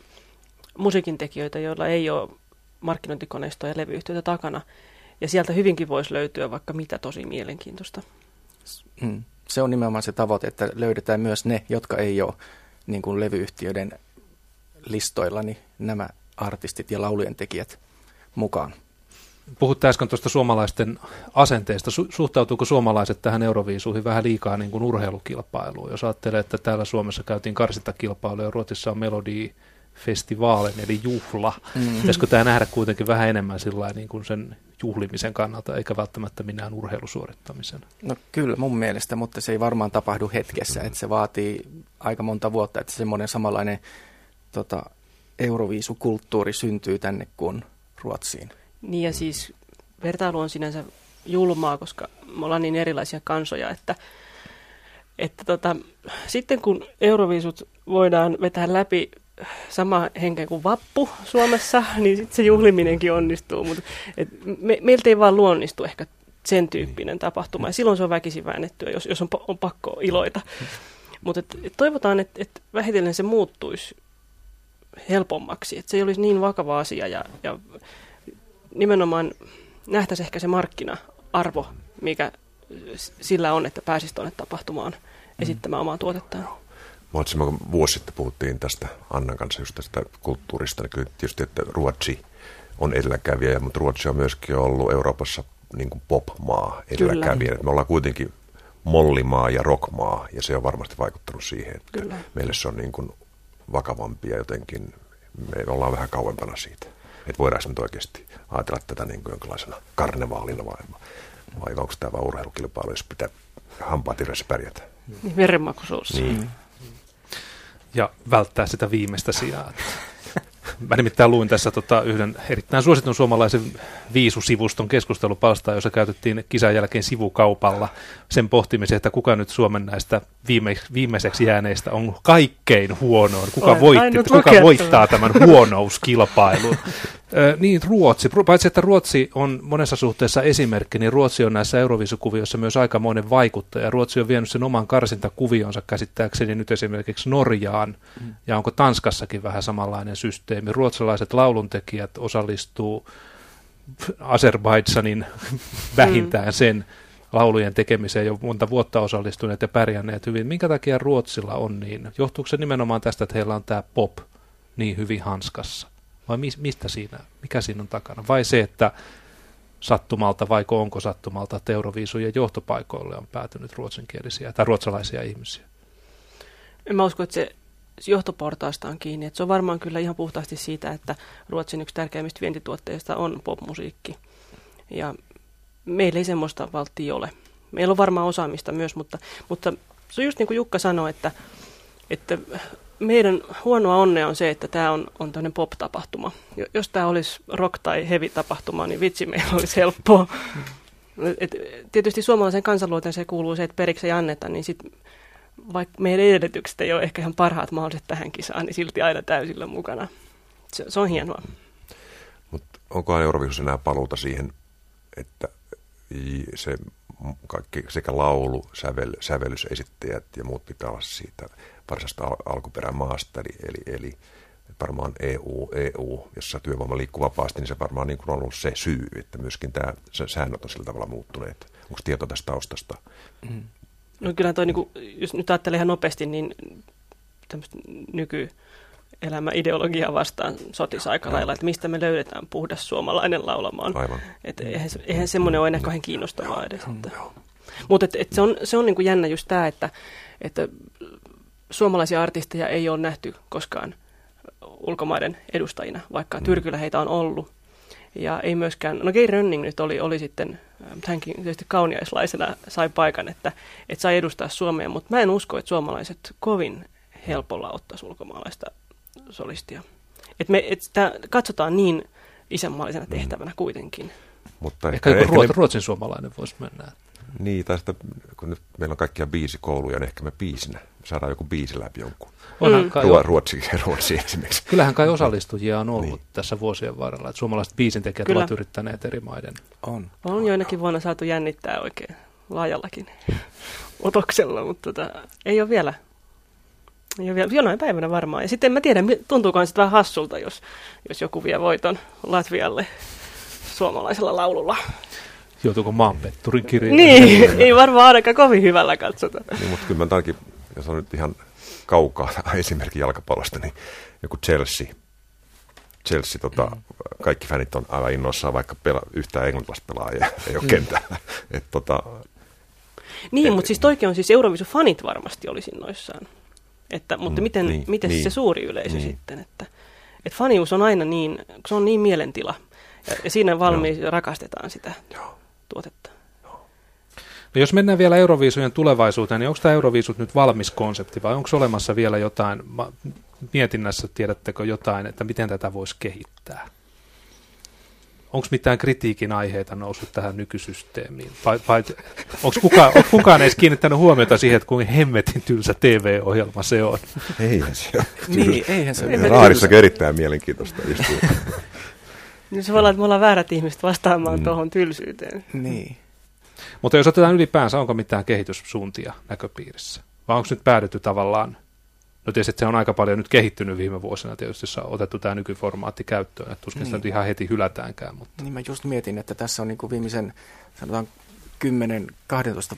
musiikin tekijöitä, joilla ei ole markkinointikoneistoa ja levyyhtiöitä takana. Ja sieltä hyvinkin voisi löytyä vaikka mitä tosi mielenkiintoista. Mm. Se on nimenomaan se tavoite, että löydetään myös ne, jotka ei ole niin kuin levyyhtiöiden listoilla, niin nämä artistit ja laulujen tekijät mukaan. Puhut äsken tuosta suomalaisten asenteesta. Su- suhtautuuko suomalaiset tähän Euroviisuihin vähän liikaa niin kuin urheilukilpailuun? Jos ajattelee, että täällä Suomessa käytiin karsintakilpailuja ja Ruotsissa on Melodi festivaalin eli juhla. Mm. Pitäisikö tämä nähdä kuitenkin vähän enemmän sillä niin kuin sen juhlimisen kannalta, eikä välttämättä minään urheilusuorittamisen? No kyllä mun mielestä, mutta se ei varmaan tapahdu hetkessä. Että se vaatii aika monta vuotta, että semmoinen samanlainen tota, euroviisukulttuuri syntyy tänne kuin Ruotsiin. Niin ja siis vertailu on sinänsä julmaa, koska me ollaan niin erilaisia kansoja, että, että tota, sitten kun Euroviisut voidaan vetää läpi sama henken kuin vappu Suomessa, niin sitten se juhliminenkin onnistuu, mutta et me, meiltä ei vaan luonnistu ehkä sen tyyppinen tapahtuma, ja silloin se on väkisin väännettyä, jos, jos on, on pakko iloita. Mutta et, et toivotaan, että et vähitellen se muuttuisi helpommaksi, että se ei olisi niin vakava asia, ja, ja nimenomaan nähtäisiin ehkä se markkina-arvo, mikä sillä on, että pääsisi tuonne tapahtumaan esittämään omaa tuotettaan. Mä kun vuosi sitten puhuttiin tästä Annan kanssa just tästä kulttuurista, niin kyllä tietysti, että Ruotsi on edelläkävijä, mutta Ruotsi on myöskin ollut Euroopassa niin kuin pop-maa edelläkävijä. Me ollaan kuitenkin mollimaa ja rockmaa, ja se on varmasti vaikuttanut siihen, että Kyllä. meille se on niin kuin vakavampia jotenkin, me ollaan vähän kauempana siitä. Että voidaanko nyt oikeasti ajatella tätä niin kuin jonkinlaisena karnevaalina vai, vai onko tämä vain urheilukilpailu, jos pitää hampaat pärjätä. Niin, verenmakuisuus. Niin. Ja välttää sitä viimeistä sijaa. Mä nimittäin luin tässä tota yhden erittäin suositun suomalaisen viisusivuston keskustelupalstaa, jossa käytettiin kisan jälkeen sivukaupalla sen pohtimisen, että kuka nyt Suomen näistä viime, viimeiseksi jääneistä on kaikkein huonoin, kuka, voitti, kuka voittaa tämän huonouskilpailun. niin Ruotsi, paitsi että Ruotsi on monessa suhteessa esimerkki, niin Ruotsi on näissä Euroviisukuvioissa myös aikamoinen vaikuttaja. Ruotsi on vienyt sen oman karsintakuvionsa käsittääkseni nyt esimerkiksi Norjaan, mm. ja onko Tanskassakin vähän samanlainen systeemi. Ruotsalaiset lauluntekijät osallistuu Azerbaidsanin vähintään mm. sen laulujen tekemiseen jo monta vuotta osallistuneet ja pärjänneet hyvin. Minkä takia Ruotsilla on niin? Johtuuko se nimenomaan tästä, että heillä on tämä pop niin hyvin hanskassa? Vai mistä siinä, mikä siinä on takana? Vai se, että sattumalta vai onko sattumalta, että Euroviisujen johtopaikoille on päätynyt ruotsinkielisiä tai ruotsalaisia ihmisiä? En mä usko, että se johtoportaasta on kiinni. Että se on varmaan kyllä ihan puhtaasti siitä, että Ruotsin yksi tärkeimmistä vientituotteista on popmusiikki. Ja meillä ei semmoista valttia ole. Meillä on varmaan osaamista myös, mutta, mutta se on just niin kuin Jukka sanoi, että, että meidän huonoa onnea on se, että tämä on, on tämmöinen pop-tapahtuma. Jos tämä olisi rock- tai heavy-tapahtuma, niin vitsi meillä olisi helppoa. Et tietysti suomalaisen kansanluoteen se kuuluu se, että periksi ei anneta, niin sit, vaikka meidän edellytykset ei ole ehkä ihan parhaat mahdolliset tähän kisaan, niin silti aina täysillä mukana. Se, se on hienoa. Mutta onkohan Eurovisus enää paluuta siihen, että se kaikki sekä laulu, sävel, sävellysesittäjät ja muut pitää olla siitä varsinaista al- alkuperämaasta, eli, eli, eli varmaan EU, EU, jossa työvoima liikkuu vapaasti, niin se varmaan niin kuin on ollut se syy, että myöskin tämä säännöt on sillä tavalla muuttuneet. Onko tieto tästä taustasta? Mm. No kyllä toi, niin kuin, jos nyt ajattelee ihan nopeasti, niin tämmöistä nyky elämä ideologiaa vastaan sotisi aika lailla, että mistä me löydetään puhdas suomalainen laulamaan. Aivan. Et eihän, eihän semmoinen ole enää kauhean kiinnostavaa edes. Että. Mutta et, et se on, se on niinku jännä just tämä, että, että suomalaisia artisteja ei ole nähty koskaan ulkomaiden edustajina, vaikka mm. Tyrkyllä heitä on ollut. Ja ei myöskään, no Gay Rönning nyt oli, oli sitten, hänkin tietysti kauniaislaisena sai paikan, että, että sai edustaa Suomea, mutta mä en usko, että suomalaiset kovin helpolla ottaisi ulkomaalaista solistia. Et me, et sitä katsotaan niin isänmaallisena mm. tehtävänä kuitenkin. Mutta ehkä, ehkä, ehkä ruotsin, ne... ruotsin suomalainen voisi mennä. Niin, tai sitä, kun nyt meillä on kaikkia biisikouluja, niin ehkä me biisinä saadaan joku biisi läpi jonkun. mm. kai Ruo, ruotsi, ruotsi esimerkiksi. Kyllähän kai osallistujia on ollut niin. tässä vuosien varrella. Että suomalaiset biisintekijät Kyllä. ovat yrittäneet eri maiden. On. On joinakin vuonna saatu jännittää oikein laajallakin otoksella, mutta tota, ei ole vielä ja vielä, jonain päivänä varmaan. Ja sitten en mä tiedä, tuntuuko se vähän hassulta, jos, jos joku vie voiton Latvialle suomalaisella laululla. Joutuuko maanpetturin kirjeen? Niin, ei varmaan ainakaan kovin hyvällä katsota. Niin, mutta kyllä mä ainakin, jos on nyt ihan kaukaa esimerkki jalkapallosta, niin joku Chelsea. Chelsea, tota, mm. kaikki fänit on aivan innoissaan, vaikka pela, yhtään englantilaista pelaajaa ei ole mm. kentällä. Et, tota, niin, et, mutta siis toikin on siis Eurovisu-fanit varmasti olisi innoissaan. Että, mutta mm, miten, niin, miten niin, se suuri yleisö niin. sitten? Että, että fanius on aina niin, se on niin mielentila. Ja, ja siinä valmiin no. rakastetaan sitä Joo. tuotetta. No jos mennään vielä Euroviisujen tulevaisuuteen, niin onko tämä Euroviisut nyt valmis konsepti vai onko olemassa vielä jotain mietinnässä, tiedättekö jotain, että miten tätä voisi kehittää? onko mitään kritiikin aiheita noussut tähän nykysysteemiin? Vai, vai onko kukaan, onko kukaan edes kiinnittänyt huomiota siihen, että kuinka hemmetin tylsä TV-ohjelma se on? Eihän se ole. niin, eihän se ole. Raadissa erittäin mielenkiintoista niin se voi olla, että me ollaan väärät ihmiset vastaamaan mm. tuohon tylsyyteen. Niin. Mutta jos otetaan ylipäänsä, onko mitään kehityssuuntia näköpiirissä? Vai onko nyt päädytty tavallaan No tietysti että se on aika paljon nyt kehittynyt viime vuosina tietysti, jos on otettu tämä nykyformaatti käyttöön, että tuskin niin. sitä nyt ihan heti hylätäänkään. Mutta. Niin mä just mietin, että tässä on niin kuin viimeisen sanotaan 10-12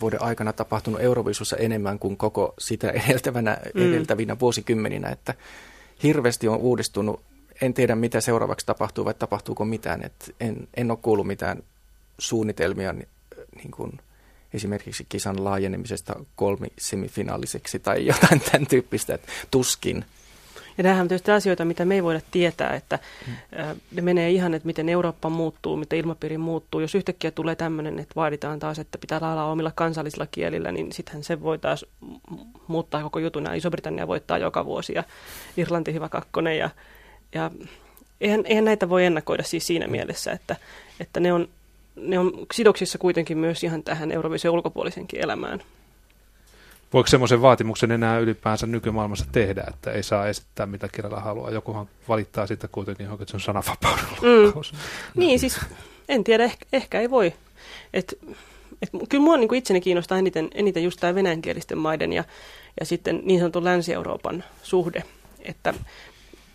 vuoden aikana tapahtunut Eurovisussa enemmän kuin koko sitä edeltävänä, mm. edeltävinä vuosikymmeninä, että hirveästi on uudistunut. En tiedä, mitä seuraavaksi tapahtuu vai tapahtuuko mitään. Et en, en ole kuullut mitään suunnitelmia niin kuin – esimerkiksi kisan laajenemisesta kolmisemifinaaliseksi tai jotain tämän tyyppistä, että tuskin. Ja nämähän on tietysti asioita, mitä me ei voida tietää, että mm. ne menee ihan, että miten Eurooppa muuttuu, miten ilmapiiri muuttuu. Jos yhtäkkiä tulee tämmöinen, että vaaditaan taas, että pitää laulaa omilla kansallisilla kielillä, niin sittenhän se voi taas muuttaa koko jutun. Iso-Britannia voittaa joka vuosi ja Irlanti hyvä kakkonen ja, ja eihän, eihän näitä voi ennakoida siis siinä mielessä, että, että ne on ne on sidoksissa kuitenkin myös ihan tähän Eurovision ulkopuolisenkin elämään. Voiko semmoisen vaatimuksen enää ylipäänsä nykymaailmassa tehdä, että ei saa esittää mitä kielellä haluaa? Jokuhan valittaa sitä kuitenkin, että se on sananvapauden mm. Niin, siis en tiedä, ehkä, ehkä ei voi. Et, et, kyllä mua niin itseni kiinnostaa eniten, eniten just tämä venäjänkielisten maiden ja, ja sitten niin sanotun Länsi-Euroopan suhde, että,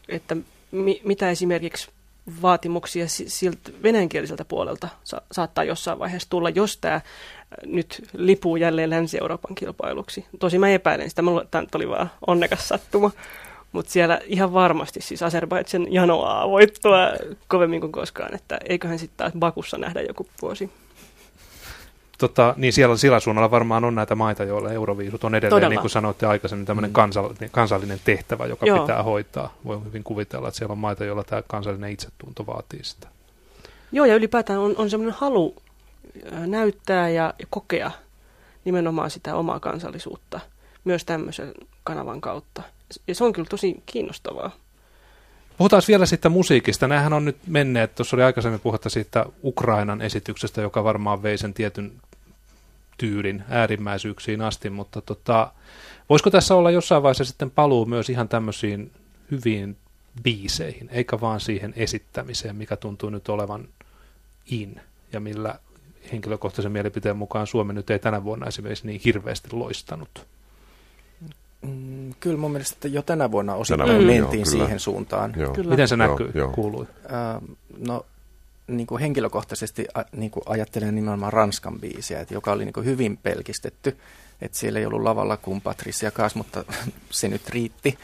että mi, mitä esimerkiksi vaatimuksia siltä venäjänkieliseltä puolelta sa- saattaa jossain vaiheessa tulla, jos tämä äh, nyt lipuu jälleen Länsi-Euroopan kilpailuksi. Tosi mä epäilen sitä, tämä oli vaan onnekas sattuma. Mutta siellä ihan varmasti siis Azerbaidžan janoaa voittoa kovemmin kuin koskaan, että eiköhän sitten taas Bakussa nähdä joku vuosi. Tota, niin siellä sillä suunnalla varmaan on näitä maita, joilla euroviisut on edelleen, Todella. niin kuin sanoitte aikaisemmin, tämmöinen mm. kansallinen, kansallinen tehtävä, joka Joo. pitää hoitaa. Voi hyvin kuvitella, että siellä on maita, joilla tämä kansallinen itsetunto vaatii sitä. Joo, ja ylipäätään on, on semmoinen halu näyttää ja, ja kokea nimenomaan sitä omaa kansallisuutta myös tämmöisen kanavan kautta. Ja se on kyllä tosi kiinnostavaa. Puhutaan vielä sitten musiikista. Nämähän on nyt menneet, tuossa oli aikaisemmin puhetta siitä Ukrainan esityksestä, joka varmaan vei sen tietyn tyylin äärimmäisyyksiin asti, mutta tota, voisiko tässä olla jossain vaiheessa sitten paluu myös ihan tämmöisiin hyviin biiseihin, eikä vaan siihen esittämiseen, mikä tuntuu nyt olevan in, ja millä henkilökohtaisen mielipiteen mukaan Suomi nyt ei tänä vuonna esimerkiksi niin hirveästi loistanut. Mm, kyllä mun mielestä että jo tänä vuonna osittain tänä vuonna, mentiin joo, siihen kyllä. suuntaan. Joo. Kyllä. Miten se näkyy, joo, kuului? Äh, no niin kuin henkilökohtaisesti a, niin kuin ajattelen nimenomaan Ranskan biisiä, että joka oli niin kuin hyvin pelkistetty. Että siellä ei ollut lavalla kuin Patricia Kaas, mutta se nyt riitti.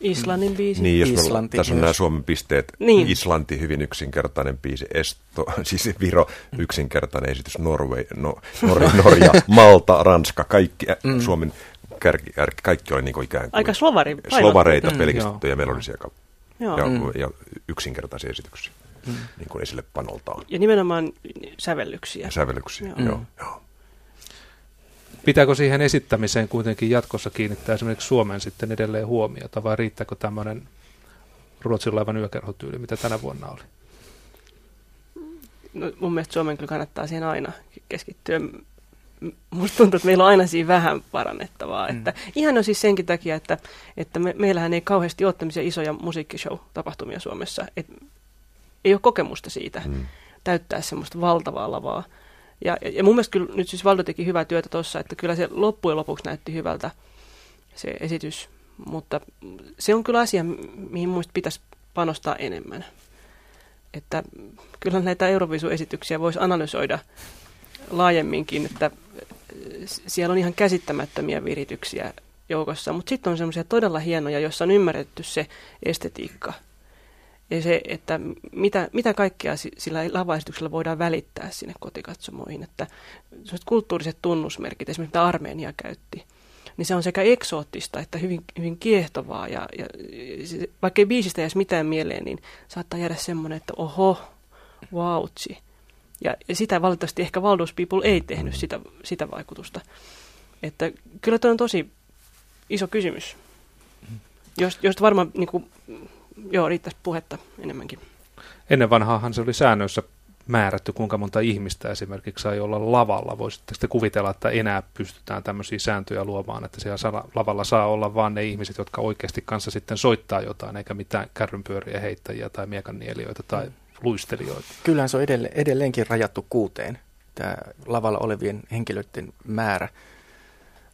Islannin biisi. Niin, jos Islanti tässä on nämä Suomen pisteet. Niin. Islanti, hyvin yksinkertainen biisi. Esto, siis Viro, yksinkertainen esitys. Norway, no, Norja, Norja Malta, Ranska, kaikki mm. Suomen kärki, kärki, kaikki oli niin kuin ikään kuin Aika slovari, slovareita, mm, pelkistettyjä melodisia ja, ja, mm. ja yksinkertaisia esityksiä mm. niin kuin esille panoltaan. Ja nimenomaan sävellyksiä. Ja sävellyksiä, joo. joo. joo. Pitääkö siihen esittämiseen kuitenkin jatkossa kiinnittää esimerkiksi Suomen sitten edelleen huomiota, vai riittääkö tämmöinen Ruotsin laivan yökerhotyyli, mitä tänä vuonna oli? No, mun mielestä Suomen kyllä kannattaa siihen aina keskittyä musta tuntuu, että meillä on aina siinä vähän parannettavaa. Mm. Että ihan on siis senkin takia, että, että me, meillähän ei kauheasti ole tämmöisiä isoja musiikkishow-tapahtumia Suomessa. Et ei ole kokemusta siitä mm. täyttää semmoista valtavaa lavaa. Ja, ja, ja mun mielestä kyllä nyt siis Valdo teki hyvää työtä tuossa, että kyllä se loppujen lopuksi näytti hyvältä se esitys. Mutta se on kyllä asia, mihin muista pitäisi panostaa enemmän. Että kyllä näitä Eurovisu-esityksiä voisi analysoida laajemminkin, että siellä on ihan käsittämättömiä virityksiä joukossa, mutta sitten on semmoisia todella hienoja, joissa on ymmärretty se estetiikka ja se, että mitä, mitä kaikkea sillä lavaesityksellä voidaan välittää sinne kotikatsomoihin, että kulttuuriset tunnusmerkit, esimerkiksi mitä Armeenia käytti, niin se on sekä eksoottista että hyvin, hyvin kiehtovaa. Ja, ja vaikka ei biisistä jäisi mitään mieleen, niin saattaa jäädä semmoinen, että oho, vautsi. Ja, ja sitä valitettavasti ehkä Valdus People ei tehnyt sitä, sitä vaikutusta. Että kyllä tuo on tosi iso kysymys, josta varmaan niin kuin, joo, riittäisi puhetta enemmänkin. Ennen vanhaahan se oli säännöissä määrätty, kuinka monta ihmistä esimerkiksi sai olla lavalla. Voisitteko te kuvitella, että enää pystytään tämmöisiä sääntöjä luomaan, että siellä lavalla saa olla vain ne ihmiset, jotka oikeasti kanssa sitten soittaa jotain, eikä mitään kärrynpyöriä heittäjiä tai miekannielijoita tai luistelijoita. Kyllähän se on edelleen, edelleenkin rajattu kuuteen, tämä lavalla olevien henkilöiden määrä.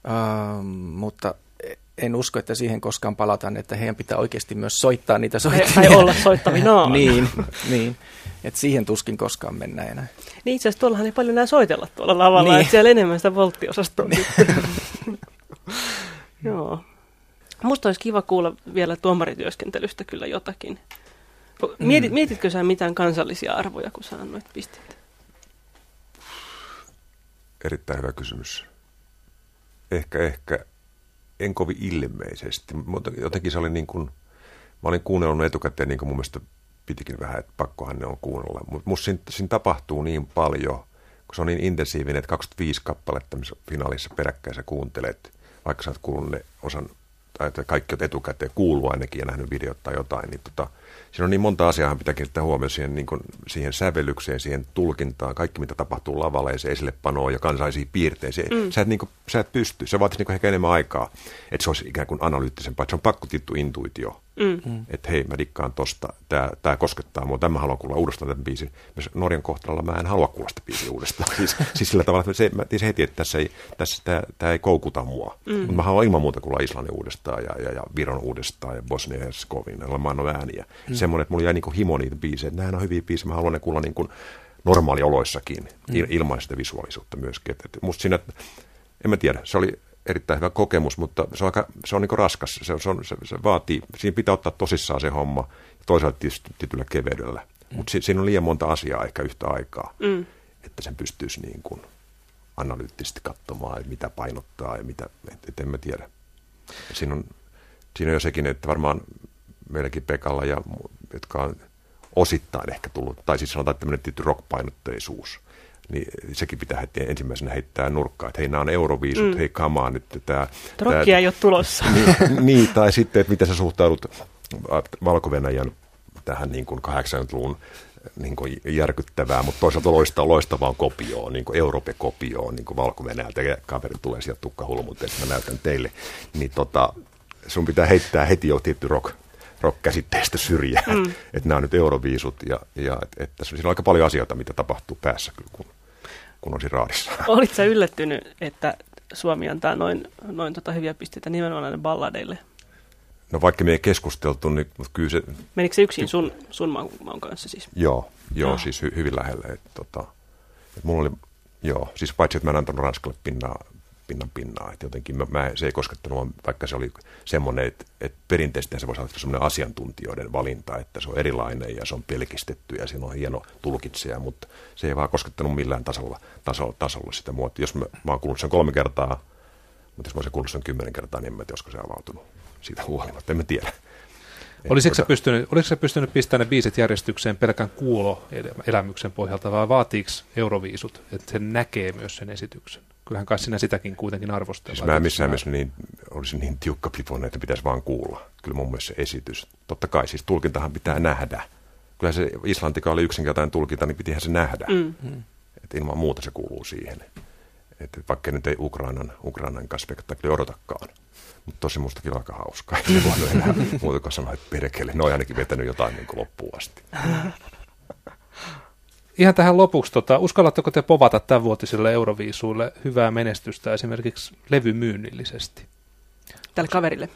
Uh, mutta en usko, että siihen koskaan palataan, että heidän pitää oikeasti myös soittaa niitä soittimia. Tai olla soittavina. niin, niin. että siihen tuskin koskaan mennään enää. Niin itse asiassa tuollahan ei paljon enää soitella tuolla lavalla, niin. että siellä enemmän sitä volttiosastoa. Niin. Joo. Musta olisi kiva kuulla vielä tuomarityöskentelystä kyllä jotakin. Mietit, mm. Mietitkö sä mitään kansallisia arvoja, kun sä annoit pisteitä? Erittäin hyvä kysymys. Ehkä, ehkä en kovin ilmeisesti, mutta jotenkin se oli niin kuin, mä olin kuunnellut etukäteen niin kuin mun mielestä pitikin vähän, että pakkohan ne on kuunnella. Mutta musta siinä, siinä, tapahtuu niin paljon, kun se on niin intensiivinen, että 25 kappaletta finaalissa peräkkäin sä kuuntelet, vaikka sä oot kuullut ne osan, että kaikki oot etukäteen kuullut ainakin ja nähnyt videot tai jotain, niin tota, siinä on niin monta asiaa, pitää kiinnittää huomioon siihen, niin kuin, siihen sävellykseen, siihen tulkintaan, kaikki mitä tapahtuu lavalle ja se esille panoo ja kansaisiin piirteisiin. Mm. Sä, et, niin kuin, sä et pysty, se vaatisi niin ehkä enemmän aikaa, että se olisi ikään kuin analyyttisempaa, että se on pakko tittu intuitio. Mm. mm. Että hei, mä dikkaan tosta, tää, tää koskettaa mua, tämä haluan kuulla uudestaan tämän biisin. Myös Norjan kohtalolla mä en halua kuulla sitä biisiä uudestaan. siis, siis sillä tavalla, että se, mä tiesin heti, että tässä ei, tässä, tää, tää ei koukuta mua. Mm. Mutta mä haluan ilman muuta kuulla Islannin uudestaan ja, ja, ja Viron uudestaan ja Bosnia ja Herzegovina, mä annan ääniä. Mm. Semmoinen, että mulla jäi niin himo niitä biisejä. Nämä on hyviä biisejä, mä haluan ne kuulla niin kuin normaalioloissakin, mm. ilmaista visuaalisuutta myöskin. Et, et musta siinä, en mä tiedä, se oli erittäin hyvä kokemus, mutta se on, aika, se on niin raskas. Se, se, on, se, se, vaatii, siinä pitää ottaa tosissaan se homma, ja toisaalta tietysti tietyllä keveydellä. Mm. Mutta si, siinä on liian monta asiaa ehkä yhtä aikaa, mm. että sen pystyisi niin kuin analyyttisesti katsomaan, että mitä painottaa ja mitä, et, et en mä tiedä. Siinä on, siinä on jo sekin, että varmaan meilläkin Pekalla ja jotka on osittain ehkä tullut, tai siis sanotaan tämmöinen tietty rockpainotteisuus, niin sekin pitää heti ensimmäisenä heittää nurkkaan, että hei, nämä on euroviisut, mm. hei, kamaa nyt. Tämä, Rockia ei ole tulossa. Niin, niin, tai sitten, että miten sä suhtaudut valko tähän niin kuin 80-luvun niin kuin järkyttävää, mutta toisaalta loistavaa, loistavaa kopioon, niin kuin Europe-kopioon, niin kuin valko ja kaveri tulee sieltä tukkahulmut, että mä näytän teille. Niin tota, sun pitää heittää heti jo tietty rock, rock-käsitteestä syrjään, mm. että nämä on nyt euroviisut ja, ja että, että siinä on aika paljon asioita, mitä tapahtuu päässä kyllä, kun, kun siinä raadissa. Olitko yllättynyt, että Suomi antaa noin, noin tota hyviä pisteitä nimenomaan näille balladeille? No vaikka me ei keskusteltu, niin mutta kyllä se... Menikö se yksin sun, sun maun, maun kanssa siis? Joo, joo ah. siis hy, hyvin lähelle. Että, tota, että mulla oli, joo, siis paitsi että mä en antanut Ranskalle pinnaa, pinnan pinnaa. Että jotenkin mä, mä, se ei koskettanut, vaikka se oli semmoinen, että, että perinteisesti se voisi olla semmoinen asiantuntijoiden valinta, että se on erilainen ja se on pelkistetty ja siinä on hieno tulkitsija, mutta se ei vaan koskettanut millään tasolla, tasolla, tasolla sitä muotia. Jos mä, mä oon kuullut sen kolme kertaa, mutta jos mä olisin kuullut sen kymmenen kertaa, niin en tiedä, olisiko se avautunut siitä huolimatta, emme tiedä. Olisiko se, pystynyt, pystynyt pistämään ne biisit järjestykseen pelkän kuulo-elämyksen pohjalta, vai vaatiiko euroviisut, että se näkee myös sen esityksen? Kyllähän kai sinä sitäkin kuitenkin arvostaa. Siis mä en missään mielessä niin, olisin niin tiukka piponen, että pitäisi vaan kuulla. Kyllä mun mielestä se esitys. Totta kai, siis tulkintahan pitää nähdä. Kyllä se Islantika oli yksinkertainen tulkinta, niin pitihän se nähdä. Mm. mm. Että ilman muuta se kuuluu siihen. Että vaikka nyt ei Ukrainan, Ukrainan kanssa spektakli odotakaan. Mutta tosi mustakin aika hauskaa. Ei voinut enää muuta kuin sanoa, että perkele. Ne on ainakin vetänyt jotain niin kuin loppuun asti. Ihan tähän lopuksi, tota, uskallatteko te povata tämänvuotisille Euroviisuille hyvää menestystä esimerkiksi levymyynnillisesti? Tälle kaverille?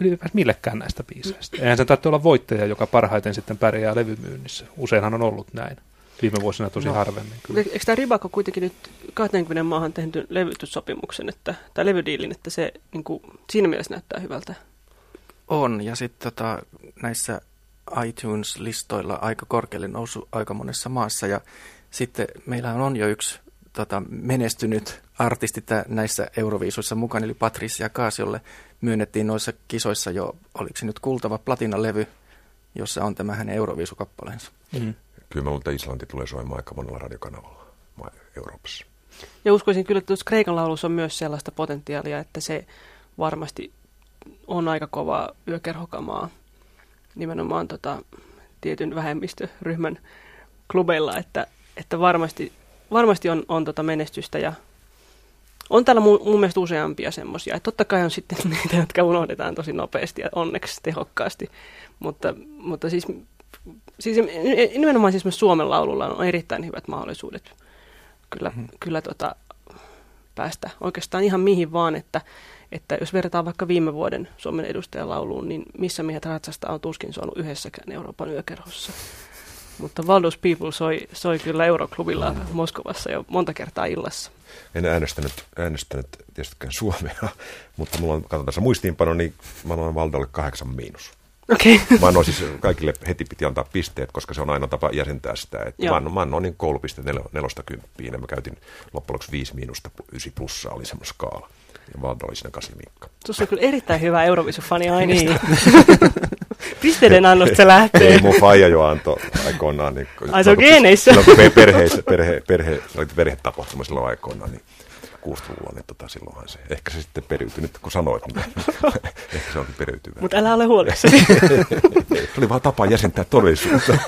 Ylipäätään millekään näistä biiseistä. Eihän sen tarvitse olla voittaja, joka parhaiten sitten pärjää levymyynnissä. Useinhan on ollut näin. Viime vuosina tosi no. harvemmin. Kyllä. Eikö tämä Ribako kuitenkin nyt 20 maahan tehty levytyssopimuksen, että, tai levydiilin, että se niin kuin, siinä mielessä näyttää hyvältä? On, ja sitten tota, näissä iTunes-listoilla aika korkealle nousu aika monessa maassa, ja sitten meillä on jo yksi tota, menestynyt artisti näissä Euroviisuissa mukana, eli Patricia Kaas, jolle myönnettiin noissa kisoissa jo, oliko se nyt kultava platinalevy, jossa on tämä hänen Euroviisukappaleensa. Mm. Kyllä mä luulen, että Islanti tulee soimaan aika monella radiokanavalla Euroopassa. Ja uskoisin kyllä, että Kreikan laulussa on myös sellaista potentiaalia, että se varmasti on aika kova yökerhokamaa nimenomaan tota, tietyn vähemmistöryhmän klubeilla, että, että varmasti, varmasti on, on tota menestystä ja on täällä mun, mun mielestä useampia semmoisia. Totta kai on sitten niitä, jotka unohdetaan tosi nopeasti ja onneksi tehokkaasti, mutta, mutta siis siis nimenomaan siis Suomen laululla on erittäin hyvät mahdollisuudet kyllä, mm. kyllä tota, päästä oikeastaan ihan mihin vaan, että, että jos verrataan vaikka viime vuoden Suomen edustajan lauluun, niin missä miehet ratsasta on tuskin saanut yhdessäkään Euroopan yökerhossa. Mutta Valdus People soi, soi kyllä Euroklubilla mm. Moskovassa jo monta kertaa illassa. En äänestänyt, äänestänyt tietystikään Suomea, mutta mulla on, katsotaan muistiinpano, niin mä annan Valdalle kahdeksan miinus. Okay. Mä annoin siis kaikille heti piti antaa pisteet, koska se on aina tapa jäsentää sitä. Että mä, annoin, mä annoin niin koulupiste nel, nelosta kymppiin ja mä käytin loppujen lopuksi viisi miinusta, ysi plussaa oli semmoinen skaala. Ja Valdo oli siinä kasi Mikka. Tuossa on kyllä erittäin hyvä Eurovisu-fani aineista. Niin. Pisteiden annosta se lähtee. Ei, mun faija jo antoi aikoinaan. Niin, Ai se on geeneissä. Perhe, perhe, perhe, perhe, perhetapahtuma silloin aikoinaan, niin 60-luvulla, niin tota, silloinhan se, ehkä se sitten periytyi, nyt kun sanoit, niin ehkä se onkin periytyvä. Mutta älä ole huolissasi. se oli vaan tapa jäsentää todellisuutta.